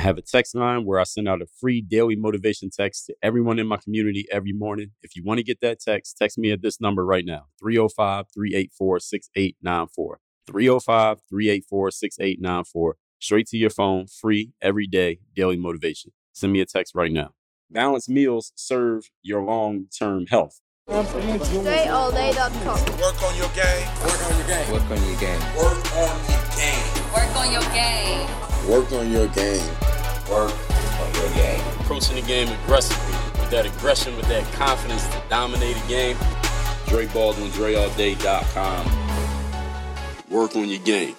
I have a text line where I send out a free daily motivation text to everyone in my community every morning. If you want to get that text, text me at this number right now 305 384 6894. 305 384 6894. Straight to your phone, free, every day, daily motivation. Send me a text right now. Balanced meals serve your long term health. DreAllDay.com. Work on your game. Work on your game. Work on your game. Work on your game. Work on your game. Work on your game. Work on your game. Approaching the game aggressively with that aggression, with that confidence to dominate a game. Dre Baldwin, DreAllDay.com. Work on your game.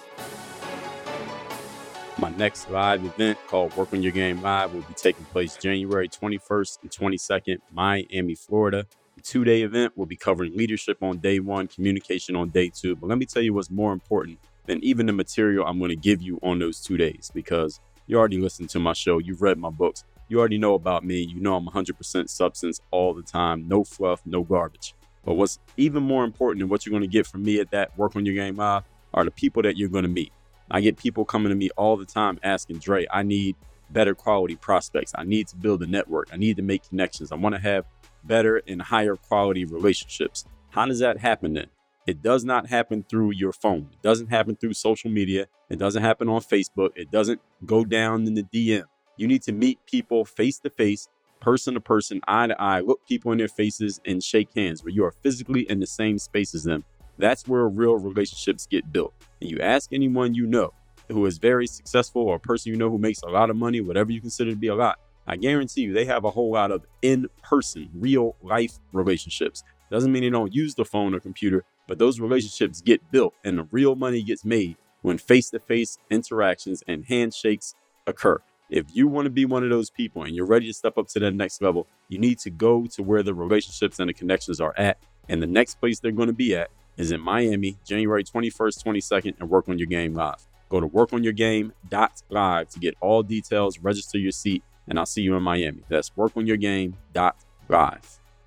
My next live event called Work on Your Game Live will be taking place January 21st and 22nd, Miami, Florida. The two day event will be covering leadership on day one, communication on day two. But let me tell you what's more important than even the material I'm going to give you on those two days because you already listened to my show, you've read my books, you already know about me, you know I'm 100% substance all the time, no fluff, no garbage. But what's even more important than what you're going to get from me at that Work on Your Game Live are the people that you're going to meet. I get people coming to me all the time asking, Dre, I need better quality prospects. I need to build a network. I need to make connections. I want to have better and higher quality relationships. How does that happen then? It does not happen through your phone. It doesn't happen through social media. It doesn't happen on Facebook. It doesn't go down in the DM. You need to meet people face to face, person to person, eye to eye, look people in their faces and shake hands where you are physically in the same space as them. That's where real relationships get built. And you ask anyone you know who is very successful or a person you know who makes a lot of money, whatever you consider to be a lot, I guarantee you they have a whole lot of in person, real life relationships. Doesn't mean they don't use the phone or computer, but those relationships get built and the real money gets made when face to face interactions and handshakes occur. If you want to be one of those people and you're ready to step up to that next level, you need to go to where the relationships and the connections are at. And the next place they're going to be at is in Miami, January 21st, 22nd, and Work on Your Game Live. Go to workonyourgame.live to get all details, register your seat, and I'll see you in Miami. That's workonyourgame.live.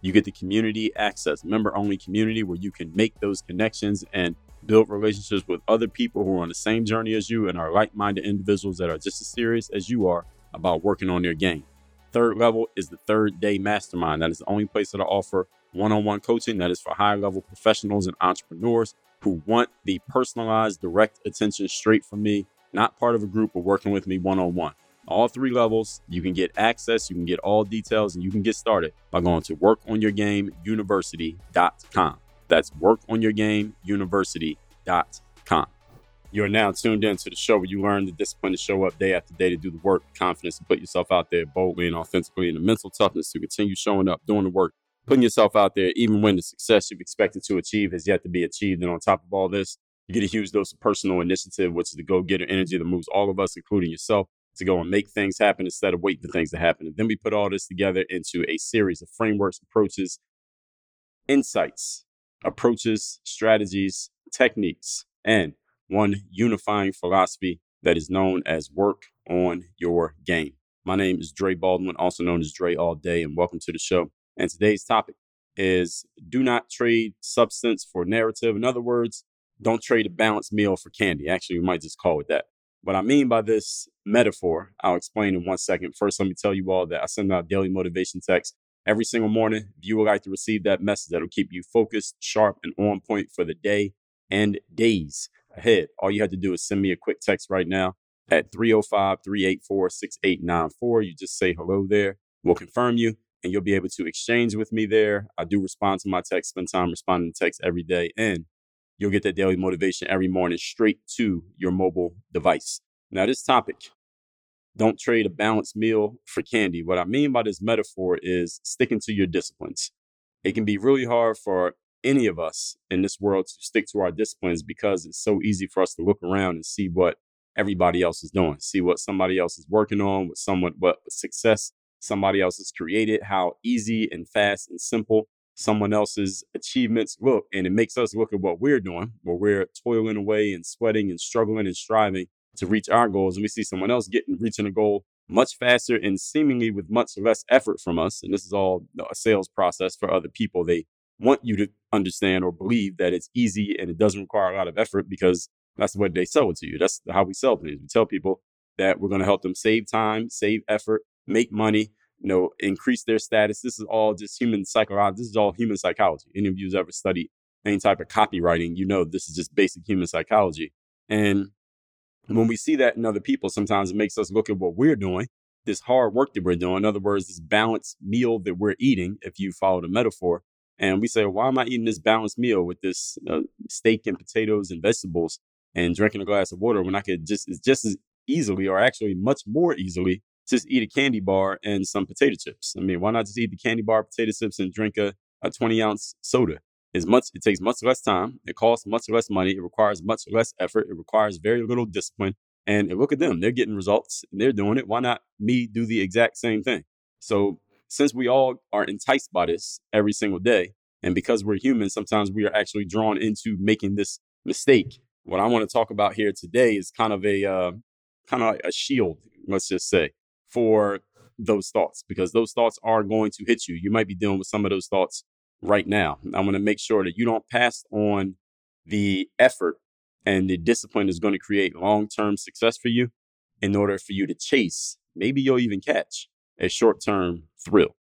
you get the community access, member only community where you can make those connections and build relationships with other people who are on the same journey as you and are like minded individuals that are just as serious as you are about working on their game. Third level is the third day mastermind. That is the only place that I offer one on one coaching that is for high level professionals and entrepreneurs who want the personalized, direct attention straight from me, not part of a group, but working with me one on one all three levels. You can get access, you can get all details, and you can get started by going to workonyourgameuniversity.com. That's workonyourgameuniversity.com. You're now tuned in to the show where you learn the discipline to show up day after day to do the work, confidence to put yourself out there boldly and authentically, and the mental toughness to continue showing up, doing the work, putting yourself out there, even when the success you've expected to achieve has yet to be achieved. And on top of all this, you get a huge dose of personal initiative, which is the go getter energy that moves all of us, including yourself, to go and make things happen instead of waiting for things to happen. And then we put all this together into a series of frameworks, approaches, insights, approaches, strategies, techniques, and one unifying philosophy that is known as work on your game. My name is Dre Baldwin, also known as Dre All Day, and welcome to the show. And today's topic is do not trade substance for narrative. In other words, don't trade a balanced meal for candy. Actually, we might just call it that. What I mean by this metaphor, I'll explain in one second. First, let me tell you all that I send out daily motivation text every single morning. If you would like to receive that message that'll keep you focused, sharp, and on point for the day and days ahead, all you have to do is send me a quick text right now at 305 384 6894. You just say hello there. We'll confirm you and you'll be able to exchange with me there. I do respond to my text, spend time responding to text every day. And you'll get that daily motivation every morning straight to your mobile device. Now, this topic, don't trade a balanced meal for candy. What I mean by this metaphor is sticking to your disciplines. It can be really hard for any of us in this world to stick to our disciplines because it's so easy for us to look around and see what everybody else is doing, see what somebody else is working on, what someone, what success somebody else has created, how easy and fast and simple someone else's achievements look. And it makes us look at what we're doing, where we're toiling away and sweating and struggling and striving to reach our goals. And we see someone else getting, reaching a goal much faster and seemingly with much less effort from us. And this is all a sales process for other people. They want you to understand or believe that it's easy and it doesn't require a lot of effort because that's what they sell it to you. That's how we sell things. We tell people that we're going to help them save time, save effort, make money, you know, increase their status. This is all just human psychology. This is all human psychology. Any of you who's ever studied any type of copywriting, you know this is just basic human psychology. And when we see that in other people, sometimes it makes us look at what we're doing, this hard work that we're doing. In other words, this balanced meal that we're eating, if you follow the metaphor. And we say, why am I eating this balanced meal with this uh, steak and potatoes and vegetables and drinking a glass of water when I could just, just as easily, or actually much more easily, just eat a candy bar and some potato chips. I mean, why not just eat the candy bar, potato chips, and drink a, a 20 ounce soda? It's much, it takes much less time. It costs much less money. It requires much less effort. It requires very little discipline. And look at them. They're getting results and they're doing it. Why not me do the exact same thing? So since we all are enticed by this every single day, and because we're human, sometimes we are actually drawn into making this mistake. What I want to talk about here today is kind of a uh, kind of a shield, let's just say, for those thoughts because those thoughts are going to hit you. You might be dealing with some of those thoughts right now. I want to make sure that you don't pass on the effort and the discipline is going to create long term success for you in order for you to chase, maybe you'll even catch a short term thrill.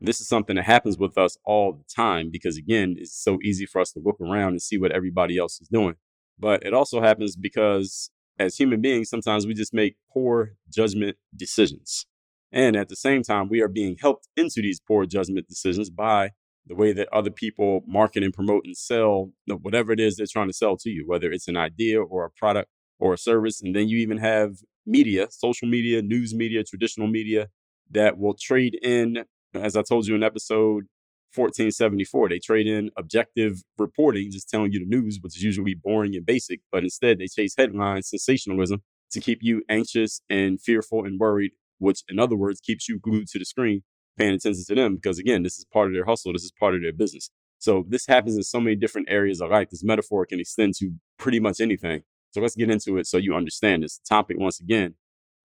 This is something that happens with us all the time because, again, it's so easy for us to look around and see what everybody else is doing. But it also happens because as human beings, sometimes we just make poor judgment decisions. And at the same time, we are being helped into these poor judgment decisions by the way that other people market and promote and sell whatever it is they're trying to sell to you, whether it's an idea or a product or a service. And then you even have media, social media, news media, traditional media that will trade in, as I told you in episode 1474. They trade in objective reporting, just telling you the news, which is usually boring and basic, but instead they chase headlines, sensationalism to keep you anxious and fearful and worried, which in other words keeps you glued to the screen, paying attention to them because again, this is part of their hustle, this is part of their business. So this happens in so many different areas of life. This metaphor can extend to pretty much anything. So let's get into it so you understand this. Topic once again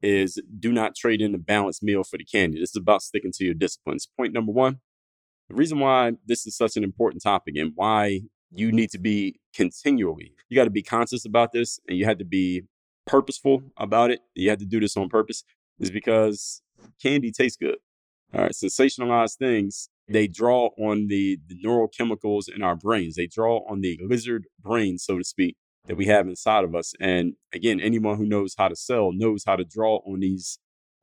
is do not trade in the balanced meal for the candy. This is about sticking to your disciplines. Point number one, the reason why this is such an important topic and why you need to be continually, you got to be conscious about this and you had to be purposeful about it. You had to do this on purpose is because candy tastes good. All right, sensationalized things, they draw on the, the neurochemicals in our brains. They draw on the lizard brain, so to speak, that we have inside of us. And again, anyone who knows how to sell knows how to draw on these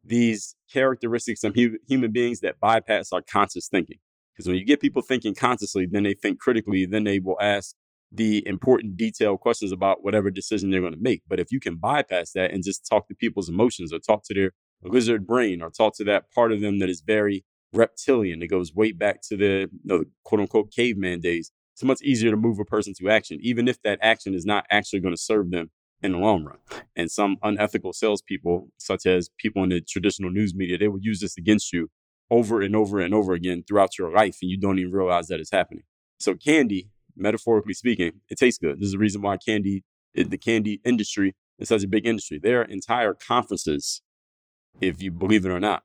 these characteristics of hu- human beings that bypass our conscious thinking. Because when you get people thinking consciously, then they think critically, then they will ask the important detailed questions about whatever decision they're going to make. But if you can bypass that and just talk to people's emotions or talk to their lizard brain or talk to that part of them that is very reptilian, it goes way back to the, the quote unquote caveman days. It's much easier to move a person to action, even if that action is not actually going to serve them in the long run. And some unethical salespeople, such as people in the traditional news media, they will use this against you over and over and over again throughout your life, and you don't even realize that it's happening. So, candy, metaphorically speaking, it tastes good. This is the reason why candy, the candy industry is such a big industry. There are entire conferences, if you believe it or not,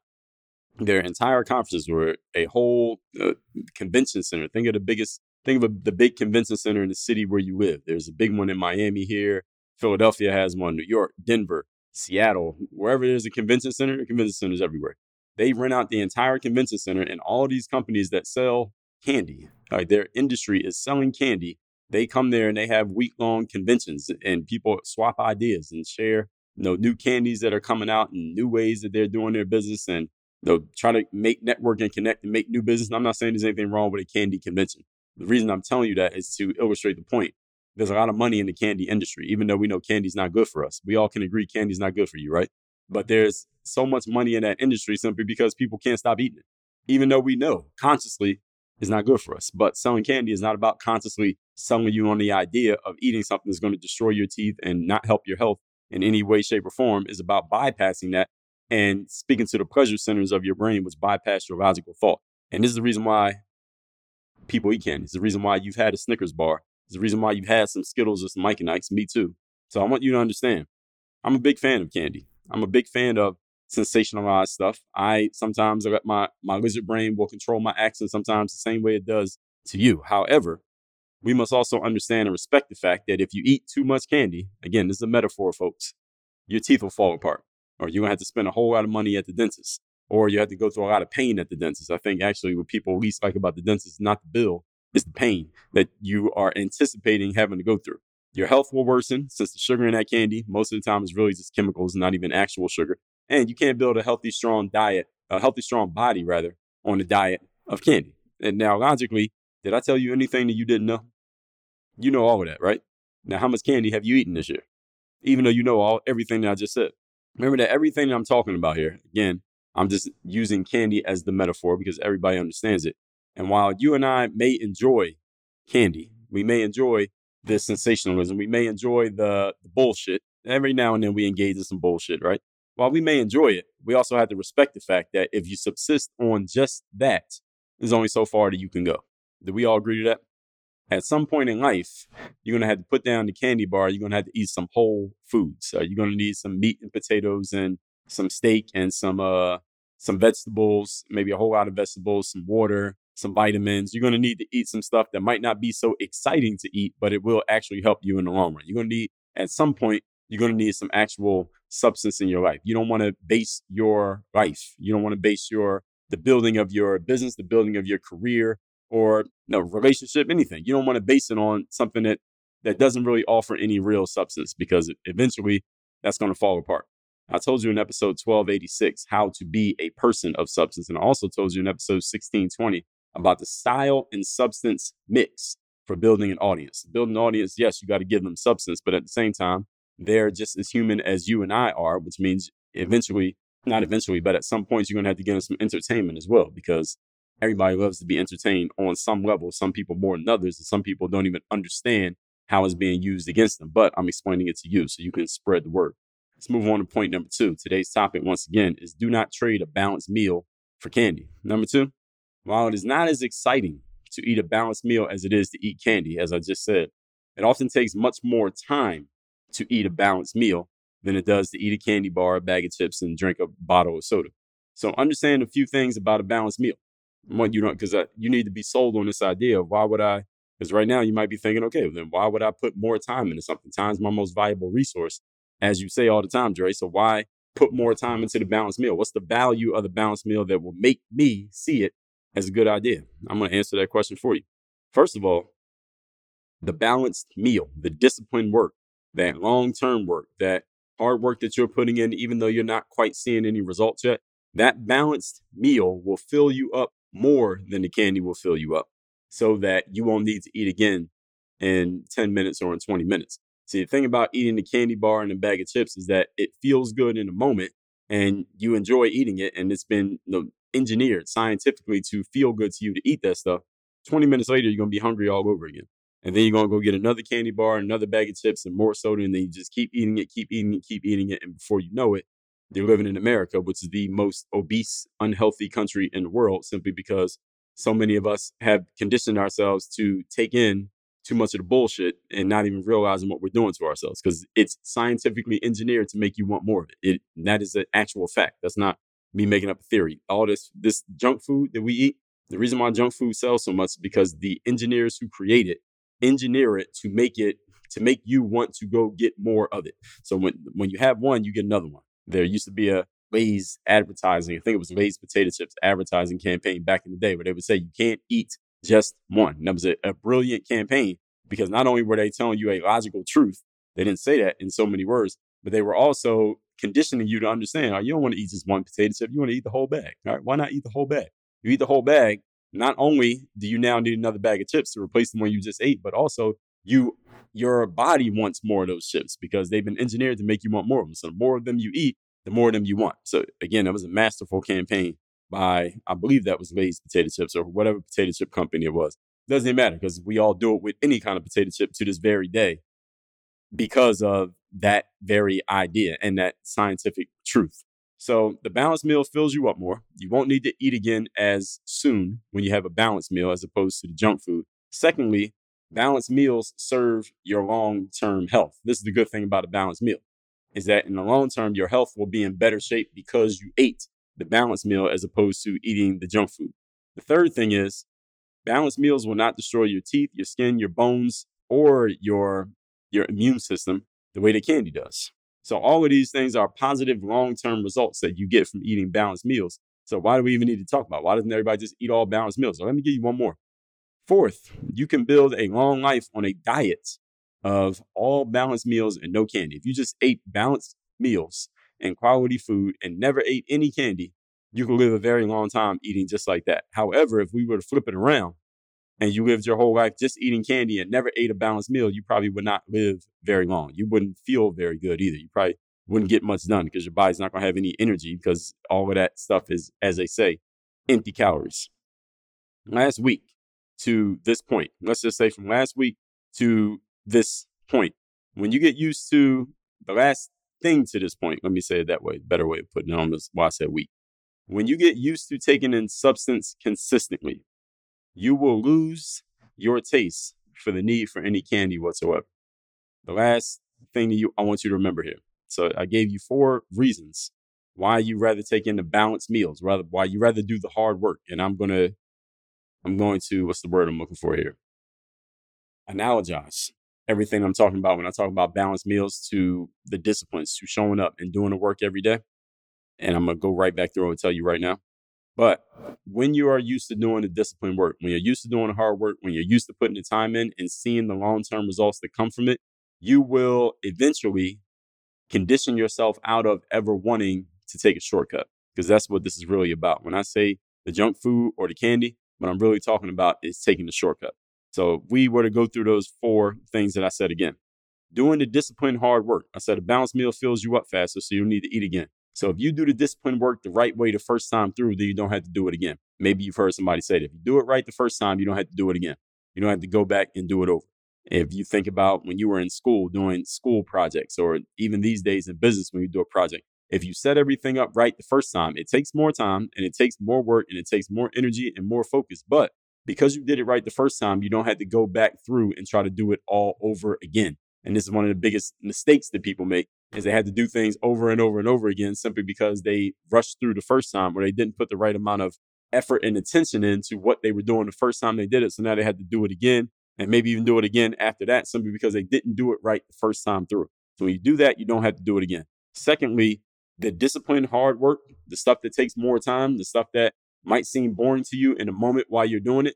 there are entire conferences where a whole uh, convention center. Think of the biggest, think of a, the big convention center in the city where you live. There's a big one in Miami here. Philadelphia has one. New York, Denver, Seattle, wherever there's a convention center, convention centers everywhere they rent out the entire convention center and all these companies that sell candy, like their industry is selling candy. They come there and they have week long conventions and people swap ideas and share you know, new candies that are coming out and new ways that they're doing their business and they'll try to make network and connect and make new business. And I'm not saying there's anything wrong with a candy convention. The reason I'm telling you that is to illustrate the point. There's a lot of money in the candy industry, even though we know candy's not good for us. We all can agree candy's not good for you, right? But there's so much money in that industry simply because people can't stop eating it. Even though we know consciously is not good for us. But selling candy is not about consciously selling you on the idea of eating something that's going to destroy your teeth and not help your health in any way, shape, or form is about bypassing that and speaking to the pleasure centers of your brain, which bypass your logical thought. And this is the reason why people eat candy. It's the reason why you've had a Snickers bar. It's the reason why you've had some Skittles or some Mike and Ike's. Me too. So I want you to understand. I'm a big fan of candy. I'm a big fan of sensationalized stuff. I sometimes I let my my lizard brain will control my actions sometimes the same way it does to you. However, we must also understand and respect the fact that if you eat too much candy, again, this is a metaphor, folks, your teeth will fall apart, or you're gonna have to spend a whole lot of money at the dentist, or you have to go through a lot of pain at the dentist. I think actually what people least like about the dentist is not the bill, it's the pain that you are anticipating having to go through. Your health will worsen since the sugar in that candy most of the time is really just chemicals, not even actual sugar. And you can't build a healthy, strong diet, a healthy, strong body rather, on a diet of candy. And now, logically, did I tell you anything that you didn't know? You know all of that, right? Now, how much candy have you eaten this year? Even though you know all everything that I just said. Remember that everything that I'm talking about here, again, I'm just using candy as the metaphor because everybody understands it. And while you and I may enjoy candy, we may enjoy the sensationalism, we may enjoy the, the bullshit. Every now and then we engage in some bullshit, right? While we may enjoy it, we also have to respect the fact that if you subsist on just that, there's only so far that you can go. Do we all agree to that? At some point in life, you're going to have to put down the candy bar. You're going to have to eat some whole foods. So you're going to need some meat and potatoes and some steak and some uh some vegetables, maybe a whole lot of vegetables, some water, some vitamins. You're going to need to eat some stuff that might not be so exciting to eat, but it will actually help you in the long run. You're going to need at some point you're going to need some actual substance in your life. You don't want to base your life. You don't want to base your the building of your business, the building of your career, or no relationship, anything. You don't want to base it on something that that doesn't really offer any real substance because eventually that's going to fall apart. I told you in episode 1286 how to be a person of substance. And I also told you in episode 1620 about the style and substance mix for building an audience. Building an audience, yes, you got to give them substance, but at the same time, they're just as human as you and I are, which means eventually, not eventually, but at some point, you're going to have to give them some entertainment as well because everybody loves to be entertained on some level. Some people more than others, and some people don't even understand how it's being used against them. But I'm explaining it to you so you can spread the word. Let's move on to point number two. Today's topic, once again, is do not trade a balanced meal for candy. Number two, while it is not as exciting to eat a balanced meal as it is to eat candy, as I just said, it often takes much more time to eat a balanced meal than it does to eat a candy bar, a bag of chips, and drink a bottle of soda. So understand a few things about a balanced meal. What you know, because uh, you need to be sold on this idea of why would I? Because right now you might be thinking, okay, well, then why would I put more time into something? Time's my most valuable resource, as you say all the time, Dre. So why put more time into the balanced meal? What's the value of the balanced meal that will make me see it as a good idea? I'm going to answer that question for you. First of all, the balanced meal, the disciplined work, that long term work, that hard work that you're putting in, even though you're not quite seeing any results yet, that balanced meal will fill you up more than the candy will fill you up so that you won't need to eat again in 10 minutes or in 20 minutes. See, the thing about eating the candy bar and a bag of chips is that it feels good in the moment and you enjoy eating it. And it's been know, engineered scientifically to feel good to you to eat that stuff. 20 minutes later, you're going to be hungry all over again. And then you're going to go get another candy bar, another bag of chips, and more soda. And then you just keep eating it, keep eating it, keep eating it. And before you know it, they're living in America, which is the most obese, unhealthy country in the world, simply because so many of us have conditioned ourselves to take in too much of the bullshit and not even realizing what we're doing to ourselves because it's scientifically engineered to make you want more of it. it that is an actual fact. That's not me making up a theory. All this this junk food that we eat, the reason why junk food sells so much is because the engineers who create it engineer it to make it to make you want to go get more of it. So when when you have one, you get another one. There used to be a Lay's advertising, I think it was Lay's potato chips advertising campaign back in the day where they would say you can't eat just one. And that was a, a brilliant campaign because not only were they telling you a logical truth, they didn't say that in so many words, but they were also conditioning you to understand, oh, you don't want to eat just one potato chip, you want to eat the whole bag. All right, why not eat the whole bag? You eat the whole bag, not only do you now need another bag of chips to replace the one you just ate, but also you your body wants more of those chips because they've been engineered to make you want more of them. So the more of them you eat, the more of them you want. So again, that was a masterful campaign by I believe that was Lay's potato chips or whatever potato chip company it was. Doesn't matter because we all do it with any kind of potato chip to this very day because of that very idea and that scientific truth. So the balanced meal fills you up more. You won't need to eat again as soon when you have a balanced meal as opposed to the junk food. Secondly, balanced meals serve your long-term health. This is the good thing about a balanced meal is that in the long term your health will be in better shape because you ate the balanced meal as opposed to eating the junk food. The third thing is balanced meals will not destroy your teeth, your skin, your bones, or your your immune system the way that candy does. So all of these things are positive long-term results that you get from eating balanced meals. So why do we even need to talk about? Why doesn't everybody just eat all balanced meals? So let me give you one more. Fourth, you can build a long life on a diet of all balanced meals and no candy. If you just ate balanced meals and quality food and never ate any candy, you could live a very long time eating just like that. However, if we were to flip it around and you lived your whole life just eating candy and never ate a balanced meal, you probably would not live very long. You wouldn't feel very good either. You probably wouldn't get much done because your body's not going to have any energy because all of that stuff is, as they say, empty calories. Last week to this point, let's just say from last week to this point, when you get used to the last thing to this point, let me say it that way, better way of putting it on this, why I said week. When you get used to taking in substance consistently, you will lose your taste for the need for any candy whatsoever. The last thing that you I want you to remember here. So I gave you four reasons why you rather take in the balanced meals, rather why you rather do the hard work. And I'm gonna I'm going to what's the word I'm looking for here? Analogize everything I'm talking about when I talk about balanced meals to the disciplines, to showing up and doing the work every day. And I'm gonna go right back through and tell you right now. But when you are used to doing the discipline work, when you're used to doing the hard work, when you're used to putting the time in and seeing the long term results that come from it, you will eventually condition yourself out of ever wanting to take a shortcut because that's what this is really about. When I say the junk food or the candy, what I'm really talking about is taking the shortcut. So we were to go through those four things that I said again, doing the disciplined hard work. I said a balanced meal fills you up faster, so you don't need to eat again. So if you do the disciplined work the right way the first time through, then you don't have to do it again. Maybe you've heard somebody say that if you do it right the first time, you don't have to do it again. You don't have to go back and do it over. If you think about when you were in school doing school projects, or even these days in business when you do a project, if you set everything up right the first time, it takes more time and it takes more work and it takes more energy and more focus. But because you did it right the first time, you don't have to go back through and try to do it all over again. And this is one of the biggest mistakes that people make is they had to do things over and over and over again simply because they rushed through the first time or they didn't put the right amount of effort and attention into what they were doing the first time they did it. So now they had to do it again and maybe even do it again after that simply because they didn't do it right the first time through. So when you do that, you don't have to do it again. Secondly, the disciplined hard work, the stuff that takes more time, the stuff that might seem boring to you in a moment while you're doing it,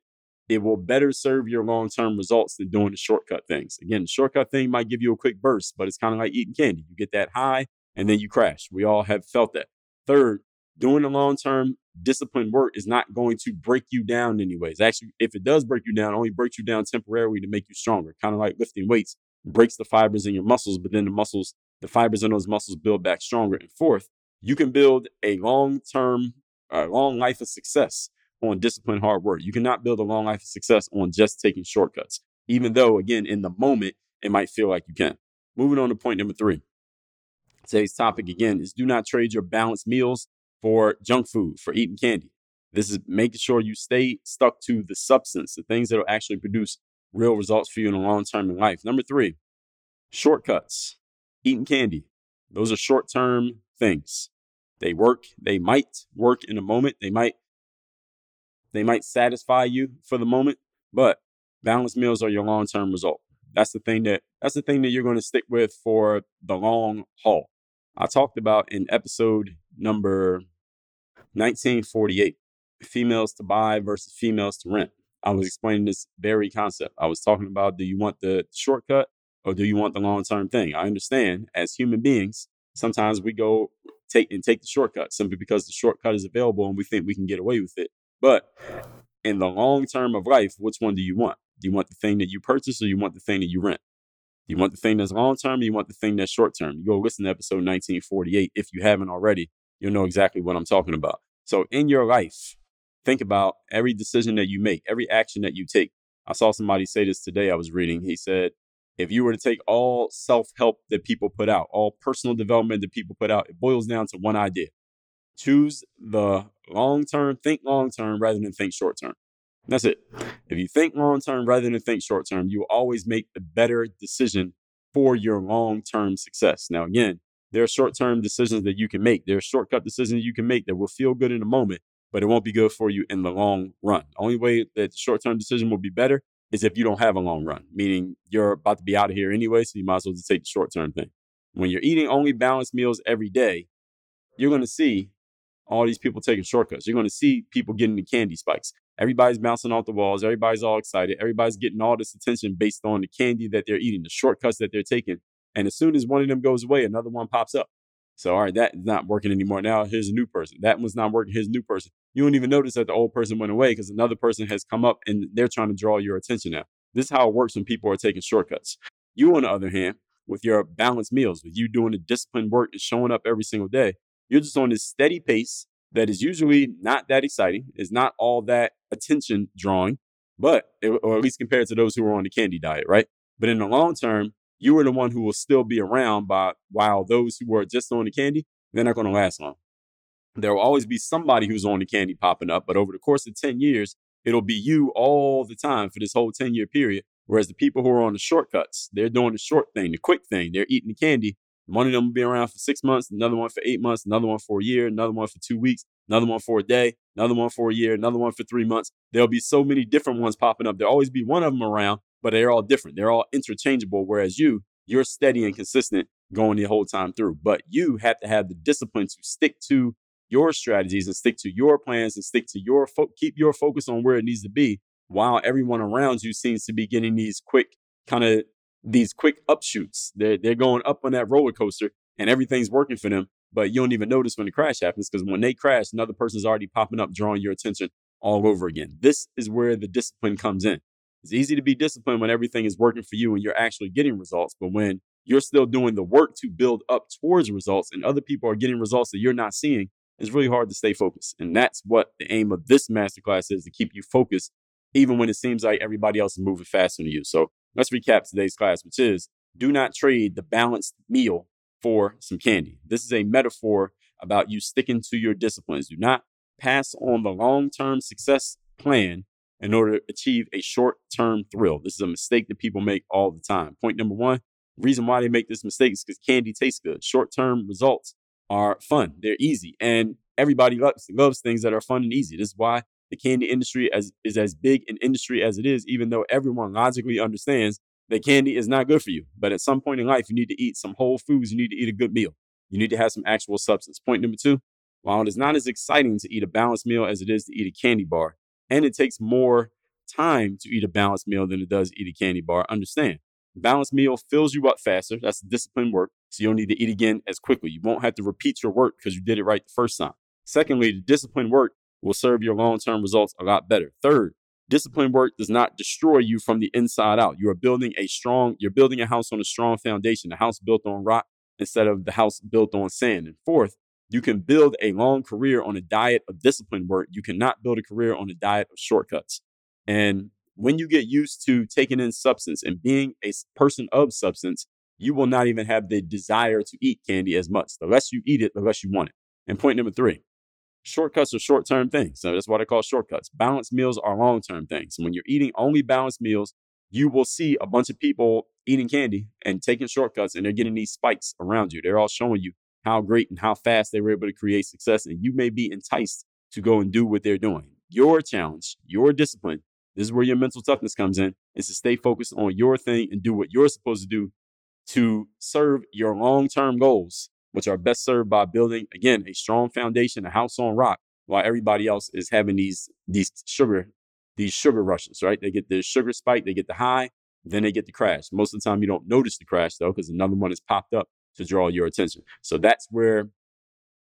it will better serve your long term results than doing the shortcut things. Again, the shortcut thing might give you a quick burst, but it's kind of like eating candy. You get that high and then you crash. We all have felt that. Third, doing the long term disciplined work is not going to break you down anyways. Actually, if it does break you down, only breaks you down temporarily to make you stronger. Kind of like lifting weights breaks the fibers in your muscles, but then the muscles, the fibers in those muscles build back stronger. And fourth, you can build a long term, a long life of success on disciplined hard work. You cannot build a long life of success on just taking shortcuts, even though, again, in the moment, it might feel like you can. Moving on to point number three. Today's topic again is do not trade your balanced meals for junk food, for eating candy. This is making sure you stay stuck to the substance, the things that will actually produce real results for you in the long term in life. Number three, shortcuts, eating candy. Those are short term things. They work, they might work in a moment, they might they might satisfy you for the moment, but balanced meals are your long-term result. That's the thing that that's the thing that you're going to stick with for the long haul. I talked about in episode number 1948, females to buy versus females to rent. I was explaining this very concept. I was talking about do you want the shortcut or do you want the long-term thing? I understand as human beings, sometimes we go take and take the shortcut simply because the shortcut is available and we think we can get away with it. But in the long term of life, which one do you want? Do you want the thing that you purchase or you want the thing that you rent? Do you want the thing that's long term or you want the thing that's short term? You go listen to episode 1948. If you haven't already, you'll know exactly what I'm talking about. So in your life, think about every decision that you make, every action that you take. I saw somebody say this today. I was reading. He said, if you were to take all self help that people put out, all personal development that people put out, it boils down to one idea choose the long term, think long term rather than think short term. That's it. If you think long term rather than think short term, you will always make the better decision for your long term success. Now, again, there are short term decisions that you can make. There are shortcut decisions you can make that will feel good in the moment, but it won't be good for you in the long run. The only way that the short term decision will be better is if you don't have a long run, meaning you're about to be out of here anyway, so you might as well just take the short term thing. When you're eating only balanced meals every day, you're going to see all these people taking shortcuts. You're going to see people getting the candy spikes. Everybody's bouncing off the walls. Everybody's all excited. Everybody's getting all this attention based on the candy that they're eating, the shortcuts that they're taking. And as soon as one of them goes away, another one pops up. So, all right, that is not working anymore. Now here's a new person. That one's not working. Here's a new person. You don't even notice that the old person went away because another person has come up and they're trying to draw your attention now. This is how it works when people are taking shortcuts. You, on the other hand, with your balanced meals, with you doing the disciplined work and showing up every single day, you're just on this steady pace that is usually not that exciting, is not all that attention drawing, but, or at least compared to those who are on the candy diet, right? But in the long term, you are the one who will still be around by while those who are just on the candy, they're not going to last long. There will always be somebody who's on the candy popping up, but over the course of 10 years, it'll be you all the time for this whole 10 year period. Whereas the people who are on the shortcuts, they're doing the short thing, the quick thing, they're eating the candy. One of them will be around for six months, another one for eight months, another one for a year, another one for two weeks, another one for a day, another one for a year, another one for three months. There'll be so many different ones popping up. There'll always be one of them around, but they're all different. They're all interchangeable. Whereas you, you're steady and consistent going the whole time through. But you have to have the discipline to stick to your strategies and stick to your plans and stick to your fo- keep your focus on where it needs to be while everyone around you seems to be getting these quick kind of these quick upshoots. They're they're going up on that roller coaster and everything's working for them, but you don't even notice when the crash happens because when they crash, another person's already popping up, drawing your attention all over again. This is where the discipline comes in. It's easy to be disciplined when everything is working for you and you're actually getting results, but when you're still doing the work to build up towards results and other people are getting results that you're not seeing, it's really hard to stay focused. And that's what the aim of this masterclass is to keep you focused, even when it seems like everybody else is moving faster than you. So let's recap today's class, which is do not trade the balanced meal for some candy. This is a metaphor about you sticking to your disciplines. Do not pass on the long term success plan in order to achieve a short term thrill. This is a mistake that people make all the time. Point number one reason why they make this mistake is because candy tastes good. Short term results are fun, they're easy, and everybody loves, loves things that are fun and easy. This is why the candy industry as, is as big an industry as it is, even though everyone logically understands that candy is not good for you. But at some point in life, you need to eat some whole foods. You need to eat a good meal. You need to have some actual substance. Point number two while it is not as exciting to eat a balanced meal as it is to eat a candy bar, and it takes more time to eat a balanced meal than it does eat a candy bar, understand balanced meal fills you up faster. That's disciplined work. So you don't need to eat again as quickly. You won't have to repeat your work because you did it right the first time. Secondly, the disciplined work will serve your long term results a lot better. Third, disciplined work does not destroy you from the inside out. You are building a strong, you're building a house on a strong foundation, a house built on rock instead of the house built on sand. And fourth, you can build a long career on a diet of disciplined work. You cannot build a career on a diet of shortcuts. And when you get used to taking in substance and being a person of substance, you will not even have the desire to eat candy as much. The less you eat it, the less you want it. And point number three, shortcuts are short term things. So that's what I call shortcuts. Balanced meals are long term things. And when you're eating only balanced meals, you will see a bunch of people eating candy and taking shortcuts and they're getting these spikes around you. They're all showing you how great and how fast they were able to create success. And you may be enticed to go and do what they're doing. Your challenge, your discipline, this is where your mental toughness comes in, is to stay focused on your thing and do what you're supposed to do to serve your long term goals, which are best served by building, again, a strong foundation, a house on rock, while everybody else is having these, these sugar, these sugar rushes, right? They get the sugar spike, they get the high, then they get the crash. Most of the time, you don't notice the crash though, because another one has popped up to draw your attention. So that's where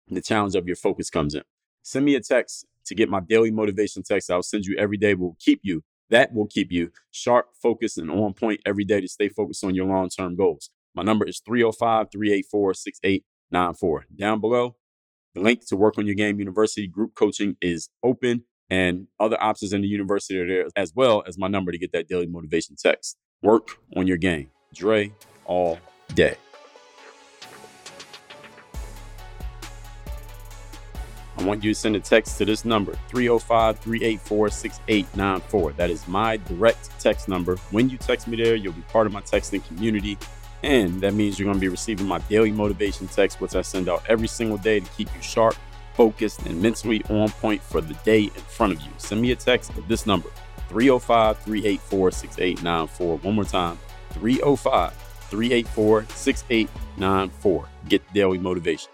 the challenge of your focus comes in. Send me a text to get my daily motivation text. I'll send you every day. Will keep you. That will keep you sharp, focused, and on point every day to stay focused on your long term goals. My number is 305 384 6894. Down below, the link to Work on Your Game University group coaching is open, and other options in the university are there, as well as my number to get that daily motivation text. Work on your game. Dre all day. I want you to send a text to this number, 305 384 6894. That is my direct text number. When you text me there, you'll be part of my texting community. And that means you're going to be receiving my daily motivation text, which I send out every single day to keep you sharp, focused, and mentally on point for the day in front of you. Send me a text at this number, 305 384 6894. One more time, 305 384 6894. Get daily motivation.